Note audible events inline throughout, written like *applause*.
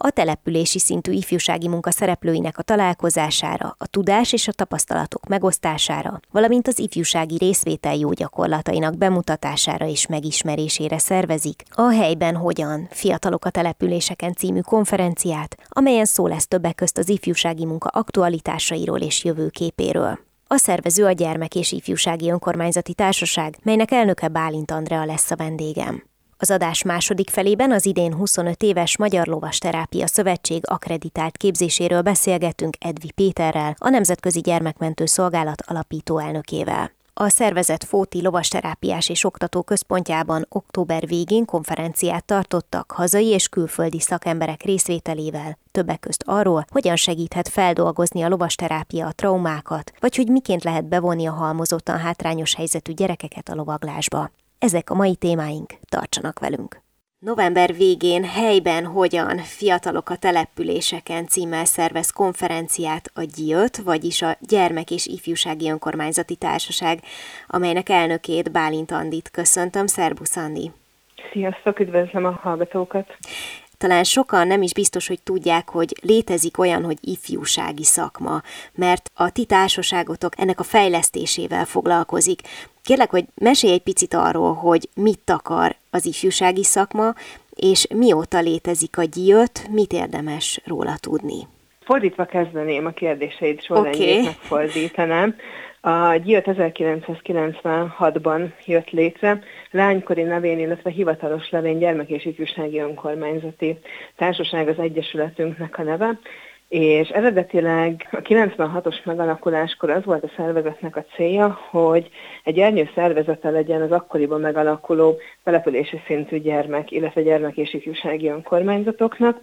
a települési szintű ifjúsági munka szereplőinek a találkozására, a tudás és a tapasztalatok megosztására, valamint az ifjúsági részvétel jó gyakorlatainak bemutatására és megismerésére szervezik a helyben hogyan fiatalok a településeken című konferenciát, amelyen szó lesz többek közt az ifjúsági munka aktualitásairól és jövőképéről. A szervező a Gyermek és Ifjúsági Önkormányzati Társaság, melynek elnöke Bálint Andrea lesz a vendégem. Az adás második felében az idén 25 éves Magyar Lovas Terápia Szövetség akreditált képzéséről beszélgetünk Edvi Péterrel, a Nemzetközi Gyermekmentő Szolgálat alapító elnökével. A szervezet Fóti Lovasterápiás és Oktató Központjában október végén konferenciát tartottak hazai és külföldi szakemberek részvételével, többek közt arról, hogyan segíthet feldolgozni a lovasterápia a traumákat, vagy hogy miként lehet bevonni a halmozottan hátrányos helyzetű gyerekeket a lovaglásba. Ezek a mai témáink, tartsanak velünk! November végén helyben hogyan fiatalok a településeken címmel szervez konferenciát a GIÖT, vagyis a Gyermek és Ifjúsági Önkormányzati Társaság, amelynek elnökét Bálint Andit köszöntöm. Szerbusz Andi! Sziasztok, üdvözlöm a hallgatókat! talán sokan nem is biztos, hogy tudják, hogy létezik olyan, hogy ifjúsági szakma, mert a ti társaságotok ennek a fejlesztésével foglalkozik. Kérlek, hogy mesélj egy picit arról, hogy mit akar az ifjúsági szakma, és mióta létezik a gyíjött, mit érdemes róla tudni. Fordítva kezdeném a kérdéseid sorrendjét, okay. megfordítanám. A GIOT 1996-ban jött létre, lánykori nevén, illetve hivatalos levén gyermek és ifjúsági önkormányzati társaság az Egyesületünknek a neve, és eredetileg a 96-os megalakuláskor az volt a szervezetnek a célja, hogy egy ernyő szervezete legyen az akkoriban megalakuló települési szintű gyermek, illetve gyermek és ifjúsági önkormányzatoknak.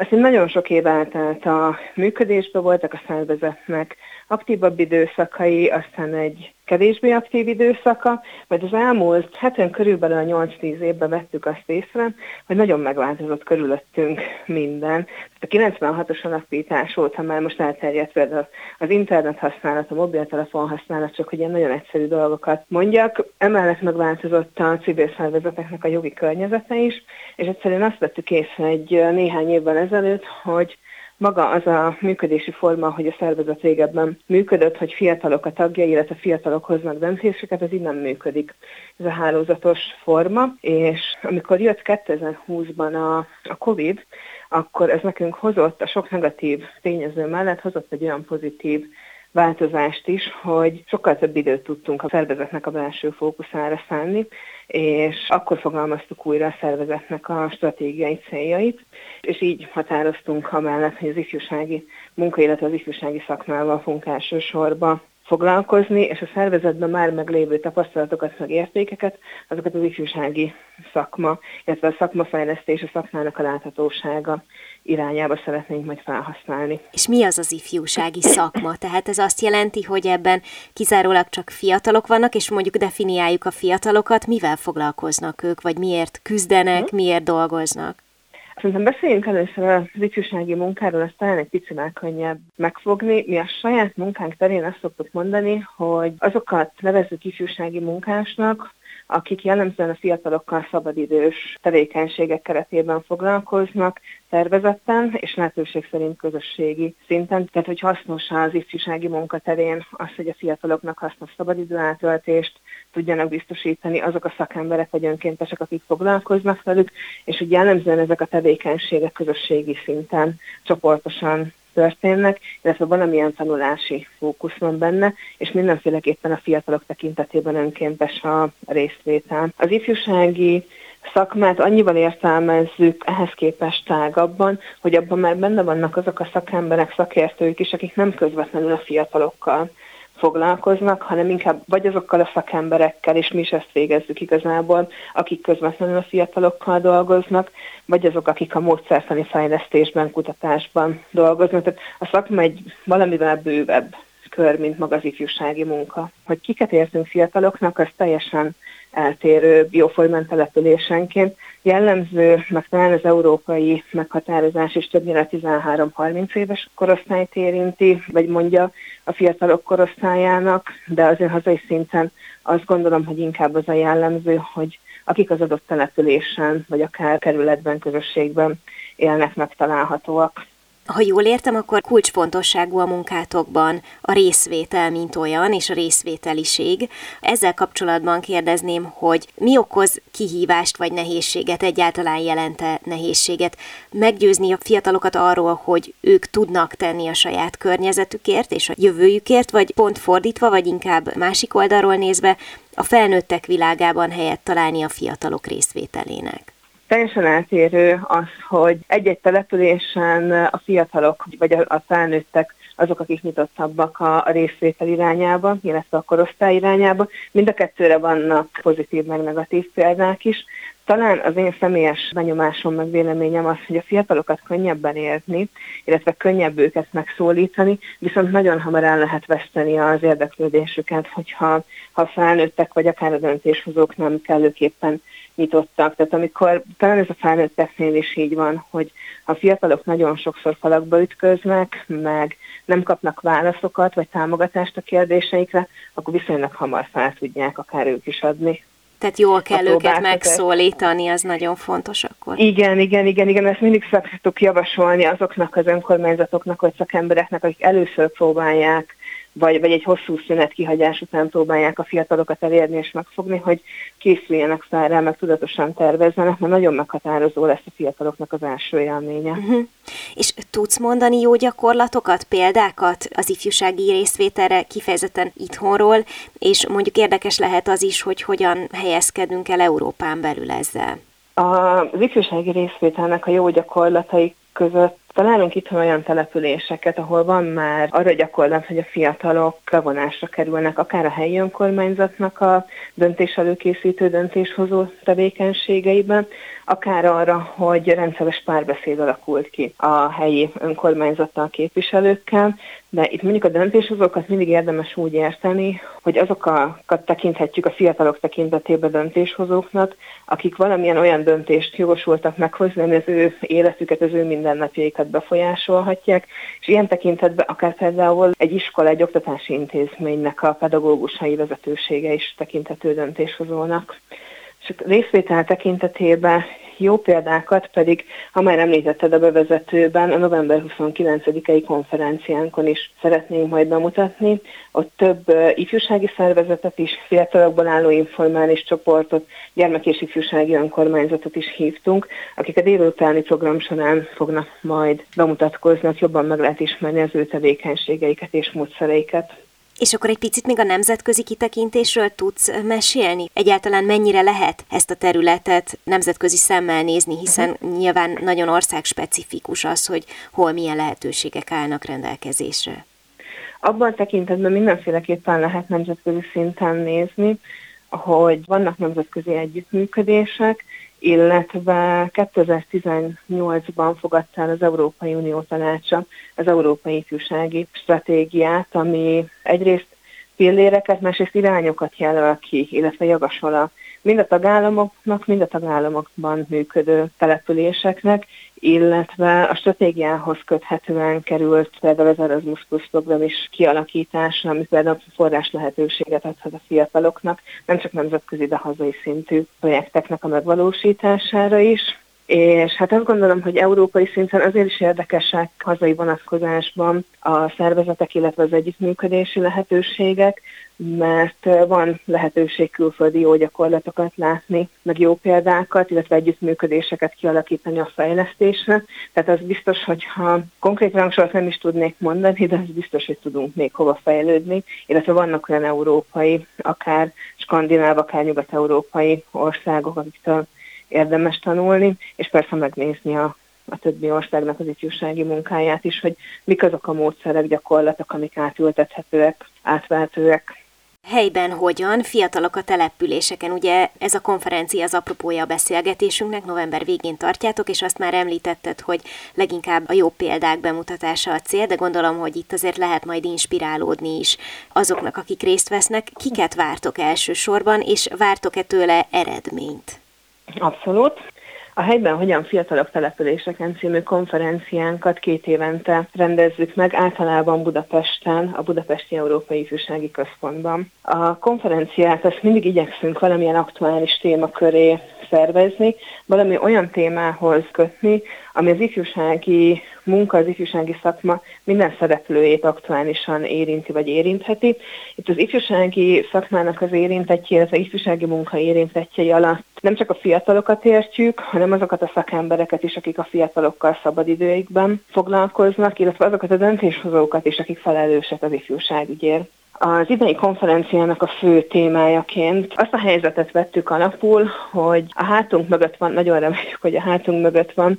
Aztán nagyon sok év átállt a működésbe, voltak a szervezetnek aktívabb időszakai, aztán egy kevésbé aktív időszaka, majd az elmúlt heten körülbelül a 8-10 évben vettük azt észre, hogy nagyon megváltozott körülöttünk minden. A 96-os alapítás óta már most elterjedt például az internet használat, a mobiltelefon használat, csak hogy ilyen nagyon egyszerű dolgokat mondjak. Emellett megváltozott a civil szervezeteknek a jogi környezete is, és egyszerűen azt vettük észre egy néhány évvel ezelőtt, hogy maga az a működési forma, hogy a szervezet régebben működött, hogy fiatalok a tagjai, illetve fiatalok hoznak döntéseket, ez így nem működik. Ez a hálózatos forma, és amikor jött 2020-ban a, a COVID, akkor ez nekünk hozott a sok negatív tényező mellett, hozott egy olyan pozitív változást is, hogy sokkal több időt tudtunk a szervezetnek a belső fókuszára szánni, és akkor fogalmaztuk újra a szervezetnek a stratégiai céljait, és így határoztunk amellett, hogy az ifjúsági munka, illetve az ifjúsági szakmával fogunk elsősorban foglalkozni, és a szervezetben már meglévő tapasztalatokat, meg értékeket, azokat az ifjúsági szakma, illetve a szakmafejlesztés, a szakmának a láthatósága irányába szeretnénk majd felhasználni. És mi az az ifjúsági szakma? Tehát ez azt jelenti, hogy ebben kizárólag csak fiatalok vannak, és mondjuk definiáljuk a fiatalokat, mivel foglalkoznak ők, vagy miért küzdenek, hm? miért dolgoznak? Szerintem beszéljünk először az ifjúsági munkáról, azt talán egy picivel könnyebb megfogni. Mi a saját munkánk terén azt szoktuk mondani, hogy azokat nevezzük ifjúsági munkásnak, akik jellemzően a fiatalokkal szabadidős tevékenységek keretében foglalkoznak, szervezetten és lehetőség szerint közösségi szinten. Tehát, hogy hasznos az ifjúsági munkaterén az, hogy a fiataloknak hasznos szabadidő átöltést tudjanak biztosítani azok a szakemberek vagy önkéntesek, akik foglalkoznak velük, és hogy jellemzően ezek a tevékenységek közösségi szinten csoportosan történnek, illetve valamilyen tanulási fókusz van benne, és mindenféleképpen a fiatalok tekintetében önkéntes a részvétel. Az ifjúsági szakmát annyival értelmezzük ehhez képest tágabban, hogy abban már benne vannak azok a szakemberek, szakértők is, akik nem közvetlenül a fiatalokkal foglalkoznak, hanem inkább vagy azokkal a szakemberekkel, és mi is ezt végezzük igazából, akik közvetlenül a fiatalokkal dolgoznak, vagy azok, akik a módszertani fejlesztésben, kutatásban dolgoznak. Tehát a szakma egy valamivel bővebb kör, mint maga az ifjúsági munka. Hogy kiket értünk fiataloknak, az teljesen eltérő bioformán településenként. Jellemző, meg talán az európai meghatározás is többnyire 13-30 éves korosztályt érinti, vagy mondja a fiatalok korosztályának, de azért hazai szinten azt gondolom, hogy inkább az a jellemző, hogy akik az adott településen, vagy akár kerületben, közösségben élnek, megtalálhatóak. Ha jól értem, akkor kulcsfontosságú a munkátokban a részvétel, mint olyan, és a részvételiség. Ezzel kapcsolatban kérdezném, hogy mi okoz kihívást vagy nehézséget, egyáltalán jelente nehézséget meggyőzni a fiatalokat arról, hogy ők tudnak tenni a saját környezetükért és a jövőjükért, vagy pont fordítva, vagy inkább másik oldalról nézve, a felnőttek világában helyet találni a fiatalok részvételének. Teljesen eltérő az, hogy egy-egy településen a fiatalok vagy a felnőttek azok, akik nyitottabbak a, részvétel irányába, illetve a korosztály irányába. Mind a kettőre vannak pozitív meg negatív példák is. Talán az én személyes benyomásom meg véleményem az, hogy a fiatalokat könnyebben érni, illetve könnyebb őket megszólítani, viszont nagyon hamar el lehet veszteni az érdeklődésüket, hogyha ha felnőttek, vagy akár a döntéshozók nem kellőképpen nyitottak. Tehát amikor talán ez a felnőtteknél is így van, hogy a fiatalok nagyon sokszor falakba ütköznek, meg nem kapnak válaszokat vagy támogatást a kérdéseikre, akkor viszonylag hamar fel tudják akár ők is adni. Tehát jól kell őket megszólítani, az nagyon fontos akkor. Igen, igen, igen, igen, ezt mindig szoktuk javasolni azoknak az önkormányzatoknak vagy szakembereknek, akik először próbálják vagy, vagy egy hosszú szünet kihagyás után próbálják a fiatalokat elérni és megfogni, hogy készüljenek fel rá, meg tudatosan tervezzenek, mert nagyon meghatározó lesz a fiataloknak az első élménye. Uh-huh. És tudsz mondani jó gyakorlatokat, példákat az ifjúsági részvételre kifejezetten itthonról, és mondjuk érdekes lehet az is, hogy hogyan helyezkedünk el Európán belül ezzel. Az ifjúsági részvételnek a jó gyakorlatai között találunk itt olyan településeket, ahol van már arra gyakorlat, hogy a fiatalok bevonásra kerülnek, akár a helyi önkormányzatnak a döntés előkészítő, döntéshozó tevékenységeiben, akár arra, hogy rendszeres párbeszéd alakult ki a helyi önkormányzattal, képviselőkkel, de itt mondjuk a döntéshozókat mindig érdemes úgy érteni, hogy azokat tekinthetjük a fiatalok tekintetében döntéshozóknak, akik valamilyen olyan döntést jogosultak meghozni, ami az ő életüket, az ő mindennapjaikat befolyásolhatják, és ilyen tekintetben akár például egy iskola, egy oktatási intézménynek a pedagógusai vezetősége is tekinthető döntéshozónak. És részvétel tekintetében jó példákat pedig, ha már említetted a bevezetőben, a november 29-i konferenciánkon is szeretnénk majd bemutatni. Ott több ifjúsági szervezetet is, fiatalokból álló informális csoportot, gyermek- és ifjúsági önkormányzatot is hívtunk, akik a délutáni program során fognak majd bemutatkozni, jobban meg lehet ismerni az ő tevékenységeiket és módszereiket. És akkor egy picit még a nemzetközi kitekintésről tudsz mesélni? Egyáltalán mennyire lehet ezt a területet nemzetközi szemmel nézni, hiszen uh-huh. nyilván nagyon országspecifikus az, hogy hol milyen lehetőségek állnak rendelkezésre. Abban tekintetben mindenféleképpen lehet nemzetközi szinten nézni, hogy vannak nemzetközi együttműködések, illetve 2018-ban fogadta el az Európai Unió tanácsa az Európai Ifjúsági Stratégiát, ami egyrészt pilléreket, másrészt irányokat jelöl ki, illetve javasol a mind a tagállamoknak, mind a tagállamokban működő településeknek, illetve a stratégiához köthetően került például az Erasmus Plus program is kialakításra, ami például forrás lehetőséget adhat a fiataloknak, nem csak nemzetközi, de hazai szintű projekteknek a megvalósítására is. És hát azt gondolom, hogy európai szinten azért is érdekesek hazai vonatkozásban a szervezetek, illetve az együttműködési lehetőségek, mert van lehetőség külföldi jó gyakorlatokat látni, meg jó példákat, illetve együttműködéseket kialakítani a fejlesztésre. Tehát az biztos, hogyha konkrét rangsort nem is tudnék mondani, de az biztos, hogy tudunk még hova fejlődni, illetve vannak olyan európai, akár skandináv, akár nyugat-európai országok, akiktől érdemes tanulni, és persze megnézni a a többi országnak az ifjúsági munkáját is, hogy mik azok a módszerek, gyakorlatok, amik átültethetőek, átvehetőek Helyben hogyan, fiatalok a településeken. Ugye ez a konferencia az apropója a beszélgetésünknek, november végén tartjátok, és azt már említetted, hogy leginkább a jó példák bemutatása a cél, de gondolom, hogy itt azért lehet majd inspirálódni is azoknak, akik részt vesznek. Kiket vártok elsősorban, és vártok-e tőle eredményt? Abszolút. A helyben hogyan fiatalok településeken című konferenciánkat két évente rendezzük meg, általában Budapesten, a Budapesti Európai Ifjúsági Központban. A konferenciát azt mindig igyekszünk valamilyen aktuális témaköré szervezni, valami olyan témához kötni, ami az ifjúsági munka, az ifjúsági szakma minden szereplőjét aktuálisan érinti vagy érintheti. Itt az ifjúsági szakmának az érintettje, az ifjúsági munka érintettjei alatt nem csak a fiatalokat értjük, hanem azokat a szakembereket is, akik a fiatalokkal szabadidőikben foglalkoznak, illetve azokat a döntéshozókat is, akik felelősek az ifjúságügyért. Az idei konferenciának a fő témájaként azt a helyzetet vettük alapul, hogy a hátunk mögött van, nagyon reméljük, hogy a hátunk mögött van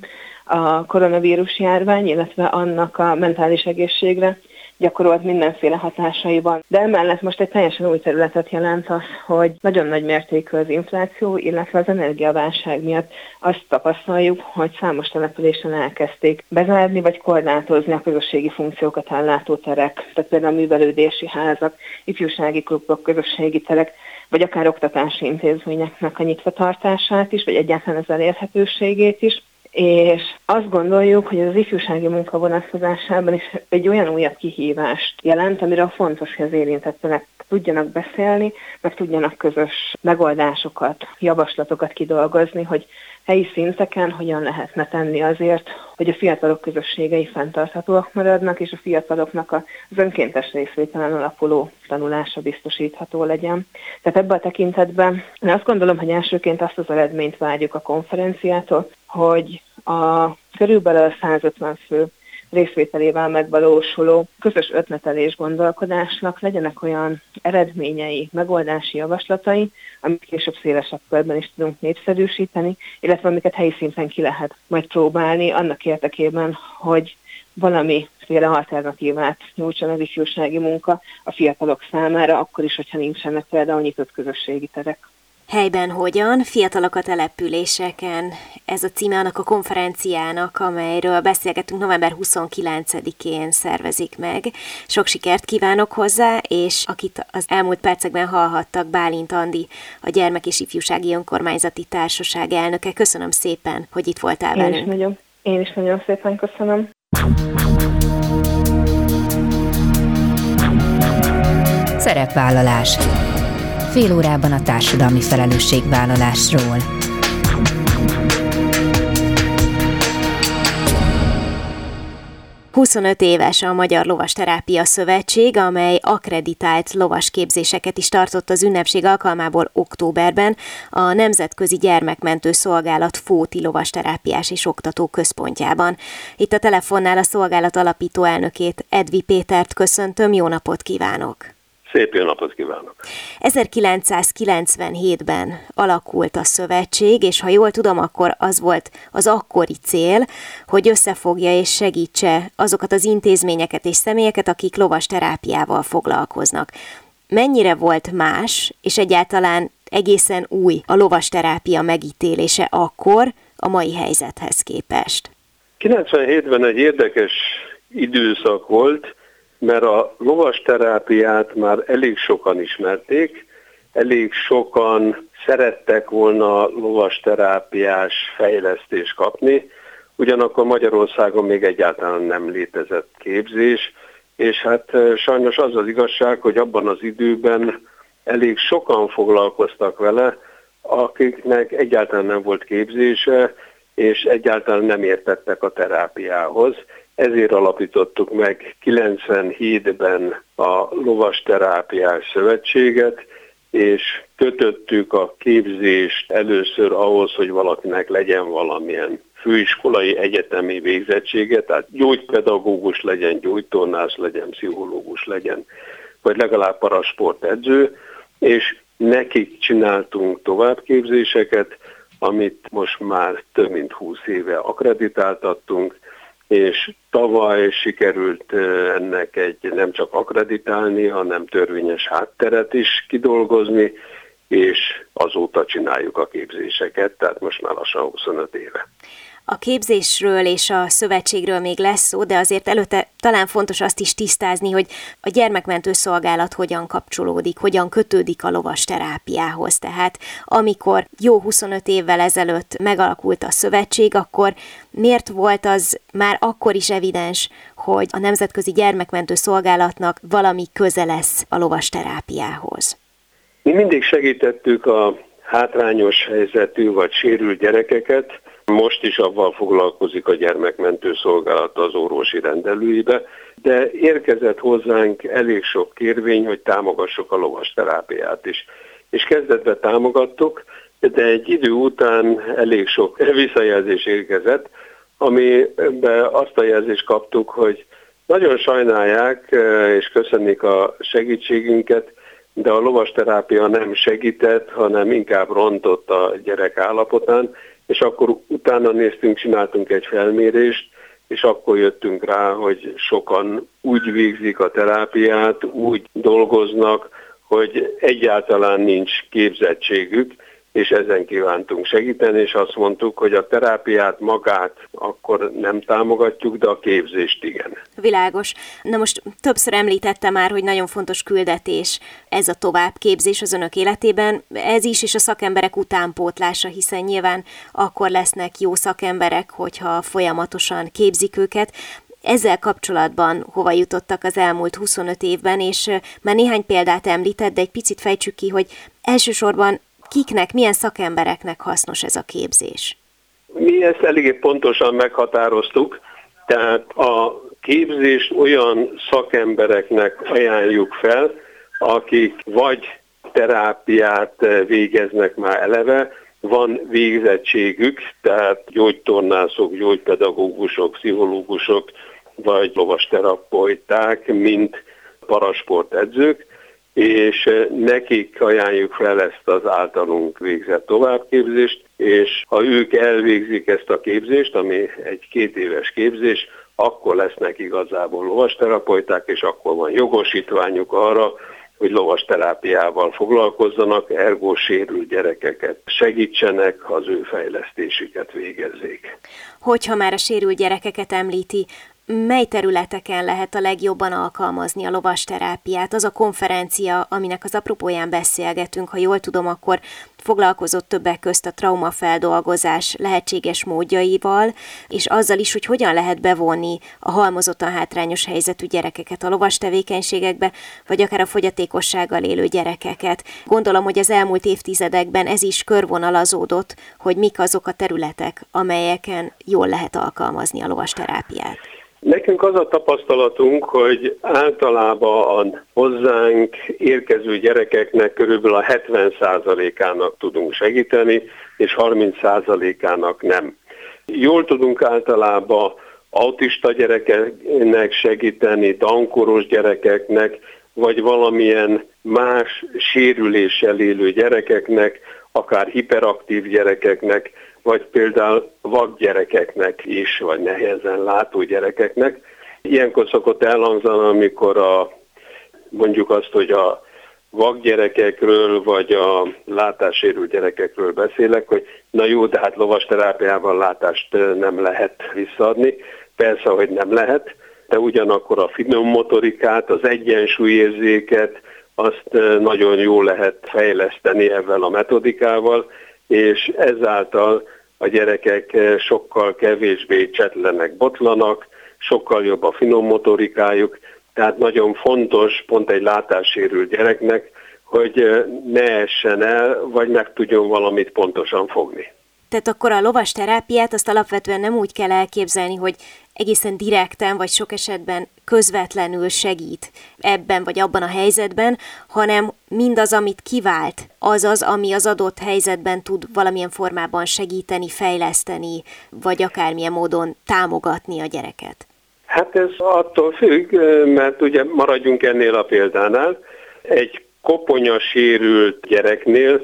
a koronavírus járvány, illetve annak a mentális egészségre gyakorolt mindenféle hatásaiban. De emellett most egy teljesen új területet jelent az, hogy nagyon nagy mértékű az infláció, illetve az energiaválság miatt azt tapasztaljuk, hogy számos településen elkezdték bezárni vagy korlátozni a közösségi funkciókat ellátó terek, tehát például a művelődési házak, ifjúsági klubok, közösségi terek, vagy akár oktatási intézményeknek a nyitva tartását is, vagy egyáltalán az elérhetőségét is és azt gondoljuk, hogy az ifjúsági munka vonatkozásában is egy olyan újabb kihívást jelent, amiről fontos, hogy az érintettek tudjanak beszélni, meg tudjanak közös megoldásokat, javaslatokat kidolgozni, hogy helyi szinteken hogyan lehetne tenni azért, hogy a fiatalok közösségei fenntarthatóak maradnak, és a fiataloknak az önkéntes részvételen alapuló tanulása biztosítható legyen. Tehát ebben a tekintetben én azt gondolom, hogy elsőként azt az eredményt várjuk a konferenciától, hogy a körülbelül 150 fő részvételével megvalósuló közös ötletelés gondolkodásnak legyenek olyan eredményei, megoldási javaslatai, amit később szélesebb körben is tudunk népszerűsíteni, illetve amiket helyi szinten ki lehet majd próbálni annak érdekében, hogy valamiféle alternatívát nyújtson az ifjúsági munka a fiatalok számára, akkor is, hogyha nincsenek például nyitott közösségi terek. Helyben hogyan? Fiatalok a településeken. Ez a címe annak a konferenciának, amelyről beszélgetünk november 29-én szervezik meg. Sok sikert kívánok hozzá, és akit az elmúlt percekben hallhattak, Bálint Andi, a Gyermek és Ifjúsági Önkormányzati Társaság elnöke. Köszönöm szépen, hogy itt voltál én velünk. Is nagyon, én is nagyon szépen köszönöm. Szerepvállalás fél órában a társadalmi felelősségvállalásról. Huszonöt éves a Magyar Lovas Terápia Szövetség, amely akreditált lovasképzéseket is tartott az ünnepség alkalmából októberben a Nemzetközi Gyermekmentő Szolgálat Fóti Lovasterápiás és Oktató Központjában. Itt a telefonnál a szolgálat alapító elnökét Edvi Pétert köszöntöm, jó napot kívánok! Szép jó napot kívánok! 1997-ben alakult a szövetség, és ha jól tudom, akkor az volt az akkori cél, hogy összefogja és segítse azokat az intézményeket és személyeket, akik lovas terápiával foglalkoznak. Mennyire volt más, és egyáltalán egészen új a lovas terápia megítélése akkor a mai helyzethez képest? 97-ben egy érdekes időszak volt, mert a lovas terápiát már elég sokan ismerték, elég sokan szerettek volna lovas terápiás fejlesztést kapni, ugyanakkor Magyarországon még egyáltalán nem létezett képzés, és hát sajnos az az igazság, hogy abban az időben elég sokan foglalkoztak vele, akiknek egyáltalán nem volt képzése, és egyáltalán nem értettek a terápiához. Ezért alapítottuk meg 97-ben a Lovas Terápiás Szövetséget, és kötöttük a képzést először ahhoz, hogy valakinek legyen valamilyen főiskolai egyetemi végzettsége, tehát gyógypedagógus legyen, gyógytornász legyen, pszichológus legyen, vagy legalább parasportedző, és nekik csináltunk továbbképzéseket, amit most már több mint 20 éve akreditáltattunk, és tavaly sikerült ennek egy nem csak akreditálni, hanem törvényes hátteret is kidolgozni, és azóta csináljuk a képzéseket, tehát most már lassan 25 éve. A képzésről és a szövetségről még lesz szó, de azért előtte talán fontos azt is tisztázni, hogy a gyermekmentő szolgálat hogyan kapcsolódik, hogyan kötődik a lovas terápiához. Tehát amikor jó 25 évvel ezelőtt megalakult a szövetség, akkor miért volt az már akkor is evidens, hogy a Nemzetközi Gyermekmentő Szolgálatnak valami köze lesz a lovas terápiához? Mi mindig segítettük a hátrányos helyzetű vagy sérült gyerekeket, most is avval foglalkozik a gyermekmentő szolgálat az orvosi rendelőibe, de érkezett hozzánk elég sok kérvény, hogy támogassuk a lovas terápiát is. És kezdetben támogattuk, de egy idő után elég sok *laughs* visszajelzés érkezett, amiben azt a jelzést kaptuk, hogy nagyon sajnálják és köszönnik a segítségünket, de a lovas terápia nem segített, hanem inkább rontott a gyerek állapotán, és akkor utána néztünk, csináltunk egy felmérést, és akkor jöttünk rá, hogy sokan úgy végzik a terápiát, úgy dolgoznak, hogy egyáltalán nincs képzettségük, és ezen kívántunk segíteni, és azt mondtuk, hogy a terápiát magát akkor nem támogatjuk, de a képzést igen. Világos. Na most többször említette már, hogy nagyon fontos küldetés ez a továbbképzés az önök életében. Ez is, és a szakemberek utánpótlása, hiszen nyilván akkor lesznek jó szakemberek, hogyha folyamatosan képzik őket ezzel kapcsolatban hova jutottak az elmúlt 25 évben, és már néhány példát említett, de egy picit fejtsük ki, hogy elsősorban kiknek, milyen szakembereknek hasznos ez a képzés? Mi ezt eléggé pontosan meghatároztuk, tehát a képzést olyan szakembereknek ajánljuk fel, akik vagy terápiát végeznek már eleve, van végzettségük, tehát gyógytornászok, gyógypedagógusok, pszichológusok, vagy lovasterapeuták, mint parasportedzők, és eh, nekik ajánljuk fel ezt az általunk végzett továbbképzést, és ha ők elvégzik ezt a képzést, ami egy két éves képzés, akkor lesznek igazából lovasterapeuták, és akkor van jogosítványuk arra, hogy lovasterápiával foglalkozzanak, ergo sérült gyerekeket segítsenek, az ő fejlesztésüket végezzék. Hogyha már a sérült gyerekeket említi, mely területeken lehet a legjobban alkalmazni a lovasterápiát? Az a konferencia, aminek az apropóján beszélgetünk, ha jól tudom, akkor foglalkozott többek közt a traumafeldolgozás lehetséges módjaival, és azzal is, hogy hogyan lehet bevonni a halmozottan hátrányos helyzetű gyerekeket a lovas tevékenységekbe, vagy akár a fogyatékossággal élő gyerekeket. Gondolom, hogy az elmúlt évtizedekben ez is körvonalazódott, hogy mik azok a területek, amelyeken jól lehet alkalmazni a lovasterápiát. Nekünk az a tapasztalatunk, hogy általában hozzánk érkező gyerekeknek körülbelül a 70%-ának tudunk segíteni, és 30%-ának nem. Jól tudunk általában autista gyerekeknek segíteni, dankoros gyerekeknek, vagy valamilyen más sérüléssel élő gyerekeknek, akár hiperaktív gyerekeknek, vagy például vakgyerekeknek is, vagy nehezen látó gyerekeknek. Ilyenkor szokott elhangzani, amikor a, mondjuk azt, hogy a vakgyerekekről, vagy a látássérült gyerekekről beszélek, hogy na jó, de hát lovasterápiával látást nem lehet visszaadni. Persze, hogy nem lehet, de ugyanakkor a finom motorikát, az egyensúlyérzéket, azt nagyon jól lehet fejleszteni ezzel a metodikával, és ezáltal a gyerekek sokkal kevésbé csetlenek, botlanak, sokkal jobb a finom motorikájuk, tehát nagyon fontos pont egy látássérült gyereknek, hogy ne essen el, vagy meg tudjon valamit pontosan fogni. Tehát akkor a lovas terápiát azt alapvetően nem úgy kell elképzelni, hogy egészen direkten, vagy sok esetben közvetlenül segít ebben vagy abban a helyzetben, hanem mindaz, amit kivált, az az, ami az adott helyzetben tud valamilyen formában segíteni, fejleszteni, vagy akármilyen módon támogatni a gyereket. Hát ez attól függ, mert ugye maradjunk ennél a példánál. Egy koponya sérült gyereknél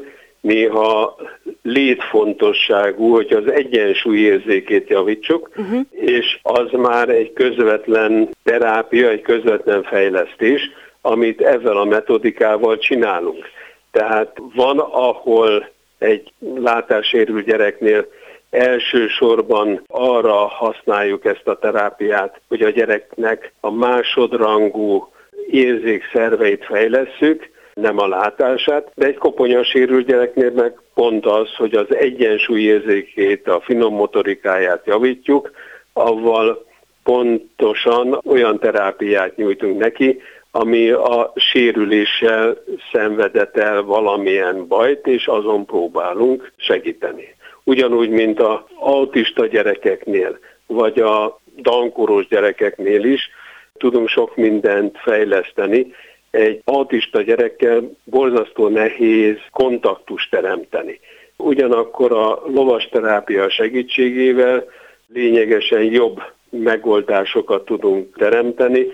néha létfontosságú, hogy az egyensúly érzékét javítsuk, uh-huh. és az már egy közvetlen terápia, egy közvetlen fejlesztés, amit ezzel a metodikával csinálunk. Tehát van, ahol egy látássérült gyereknél elsősorban arra használjuk ezt a terápiát, hogy a gyereknek a másodrangú érzékszerveit fejlesszük, nem a látását, de egy koponya sérült gyereknél meg pont az, hogy az egyensúly érzékét, a finom motorikáját javítjuk, avval pontosan olyan terápiát nyújtunk neki, ami a sérüléssel szenvedett el valamilyen bajt, és azon próbálunk segíteni. Ugyanúgy, mint a autista gyerekeknél, vagy a dankoros gyerekeknél is tudunk sok mindent fejleszteni, egy autista gyerekkel borzasztó nehéz kontaktust teremteni. Ugyanakkor a lovasterápia segítségével lényegesen jobb megoldásokat tudunk teremteni,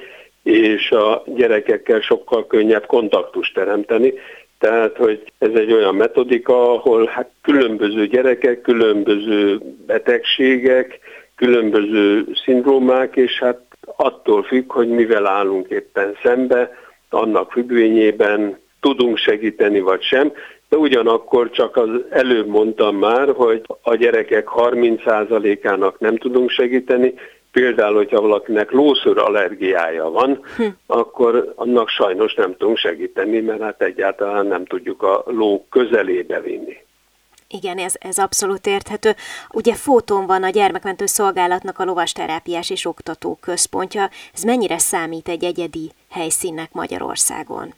és a gyerekekkel sokkal könnyebb kontaktust teremteni. Tehát, hogy ez egy olyan metodika, ahol hát különböző gyerekek, különböző betegségek, különböző szindrómák, és hát attól függ, hogy mivel állunk éppen szembe, annak függvényében tudunk segíteni vagy sem, de ugyanakkor csak az előbb mondtam már, hogy a gyerekek 30%-ának nem tudunk segíteni, Például, hogyha valakinek lószőr allergiája van, hm. akkor annak sajnos nem tudunk segíteni, mert hát egyáltalán nem tudjuk a ló közelébe vinni. Igen, ez, ez abszolút érthető. Ugye Fóton van a gyermekmentő szolgálatnak a lovasterápiás és oktató központja. Ez mennyire számít egy egyedi helyszínnek Magyarországon?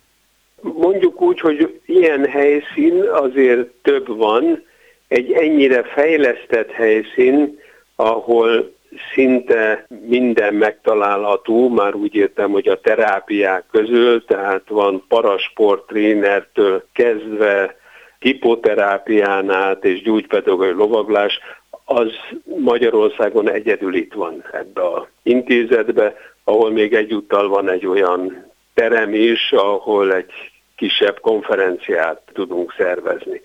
Mondjuk úgy, hogy ilyen helyszín azért több van, egy ennyire fejlesztett helyszín, ahol szinte minden megtalálható, már úgy értem, hogy a terápiák közül, tehát van parasport trénertől kezdve hipoterápián át és gyógypedagógiai lovaglás, az Magyarországon egyedül itt van ebbe a intézetbe, ahol még egyúttal van egy olyan terem is, ahol egy kisebb konferenciát tudunk szervezni.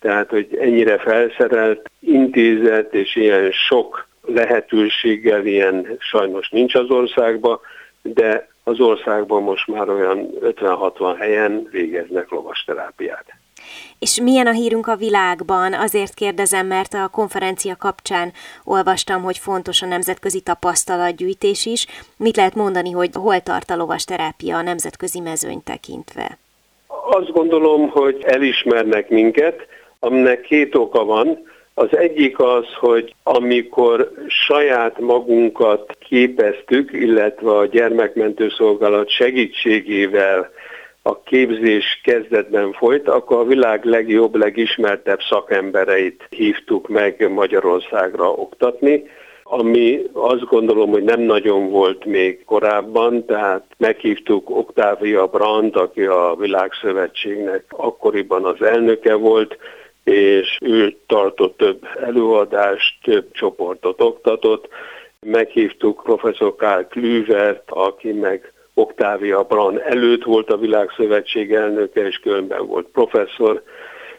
Tehát, hogy ennyire felszerelt intézet és ilyen sok lehetőséggel ilyen sajnos nincs az országban, de az országban most már olyan 50-60 helyen végeznek lovasterápiát. És milyen a hírünk a világban? Azért kérdezem, mert a konferencia kapcsán olvastam, hogy fontos a nemzetközi tapasztalatgyűjtés is. Mit lehet mondani, hogy hol tart a lovasterápia a nemzetközi mezőny tekintve? Azt gondolom, hogy elismernek minket, aminek két oka van. Az egyik az, hogy amikor saját magunkat képeztük, illetve a gyermekmentőszolgálat segítségével a képzés kezdetben folyt, akkor a világ legjobb, legismertebb szakembereit hívtuk meg Magyarországra oktatni, ami azt gondolom, hogy nem nagyon volt még korábban, tehát meghívtuk Octavia Brandt, aki a Világszövetségnek akkoriban az elnöke volt, és ő tartott több előadást, több csoportot oktatott. Meghívtuk professzor Karl Klüvert, aki meg Octavia Brand előtt volt a Világszövetség elnöke, és különben volt professzor.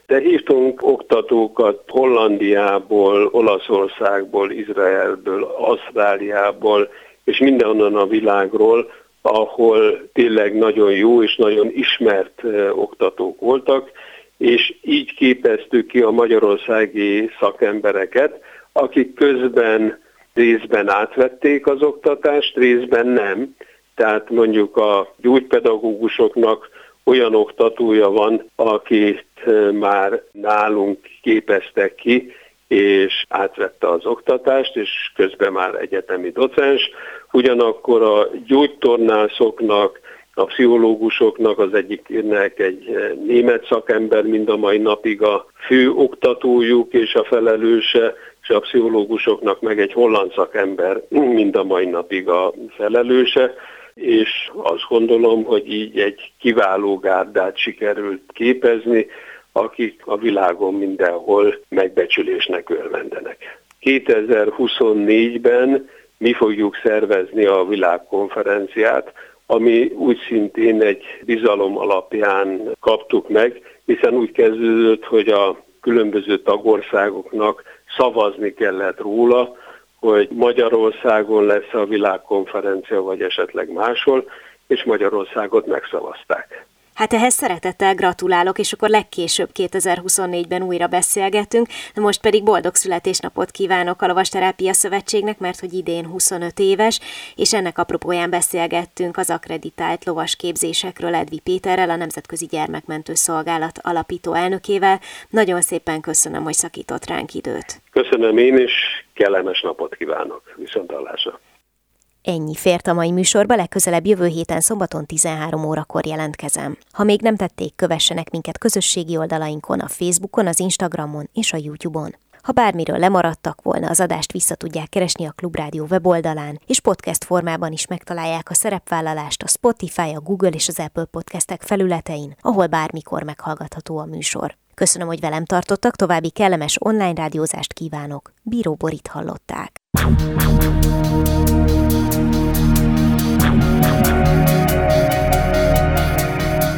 De hívtunk oktatókat Hollandiából, Olaszországból, Izraelből, Ausztráliából, és mindenhonnan a világról, ahol tényleg nagyon jó és nagyon ismert oktatók voltak, és így képeztük ki a magyarországi szakembereket, akik közben részben átvették az oktatást, részben nem. Tehát mondjuk a gyógypedagógusoknak olyan oktatója van, akit már nálunk képeztek ki, és átvette az oktatást, és közben már egyetemi docens. Ugyanakkor a gyógytornászoknak, a pszichológusoknak az egyiknek egy eh, német szakember mind a mai napig a fő oktatójuk és a felelőse, és a pszichológusoknak meg egy holland szakember *clears throat* mind a mai napig a felelőse, és azt gondolom, hogy így egy kiváló gárdát sikerült képezni, akik a világon mindenhol megbecsülésnek örvendenek. 2024-ben mi fogjuk szervezni a világkonferenciát, ami úgy szintén egy bizalom alapján kaptuk meg, hiszen úgy kezdődött, hogy a különböző tagországoknak szavazni kellett róla, hogy Magyarországon lesz a világkonferencia, vagy esetleg máshol, és Magyarországot megszavazták. Hát ehhez szeretettel gratulálok, és akkor legkésőbb 2024-ben újra beszélgetünk, de most pedig boldog születésnapot kívánok a Lovasterápia Szövetségnek, mert hogy idén 25 éves, és ennek apropóján beszélgettünk az akreditált lovas képzésekről Edvi Péterrel, a Nemzetközi Gyermekmentő Szolgálat alapító elnökével. Nagyon szépen köszönöm, hogy szakított ránk időt. Köszönöm én is, kellemes napot kívánok. Viszontlátásra. Ennyi fért a mai műsorba, legközelebb jövő héten szombaton 13 órakor jelentkezem. Ha még nem tették, kövessenek minket közösségi oldalainkon, a Facebookon, az Instagramon és a YouTube-on. Ha bármiről lemaradtak volna, az adást vissza tudják keresni a Klubrádió weboldalán, és podcast formában is megtalálják a szerepvállalást a Spotify, a Google és az Apple podcastek felületein, ahol bármikor meghallgatható a műsor. Köszönöm, hogy velem tartottak, további kellemes online rádiózást kívánok. Bíró Borit hallották.